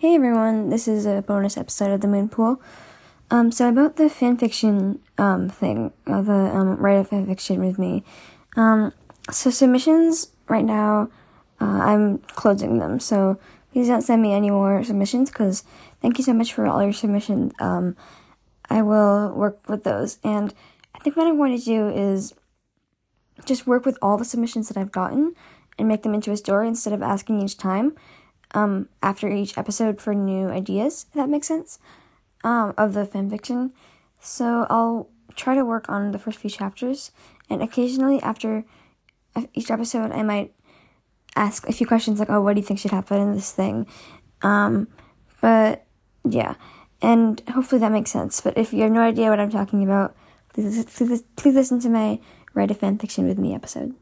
Hey everyone, this is a bonus episode of the Moon Pool. Um, so about the fanfiction um thing, uh, the um write a fanfiction with me. Um, so submissions right now, uh, I'm closing them. So please don't send me any more submissions because thank you so much for all your submissions. Um, I will work with those, and I think what I'm going to do is just work with all the submissions that I've gotten and make them into a story instead of asking each time um, after each episode for new ideas, if that makes sense, um, of the fanfiction. So I'll try to work on the first few chapters, and occasionally after each episode, I might ask a few questions like, "Oh, what do you think should happen in this thing?" Um, but yeah, and hopefully that makes sense. But if you have no idea what I'm talking about, please, please, please listen to my write a fanfiction with me episode.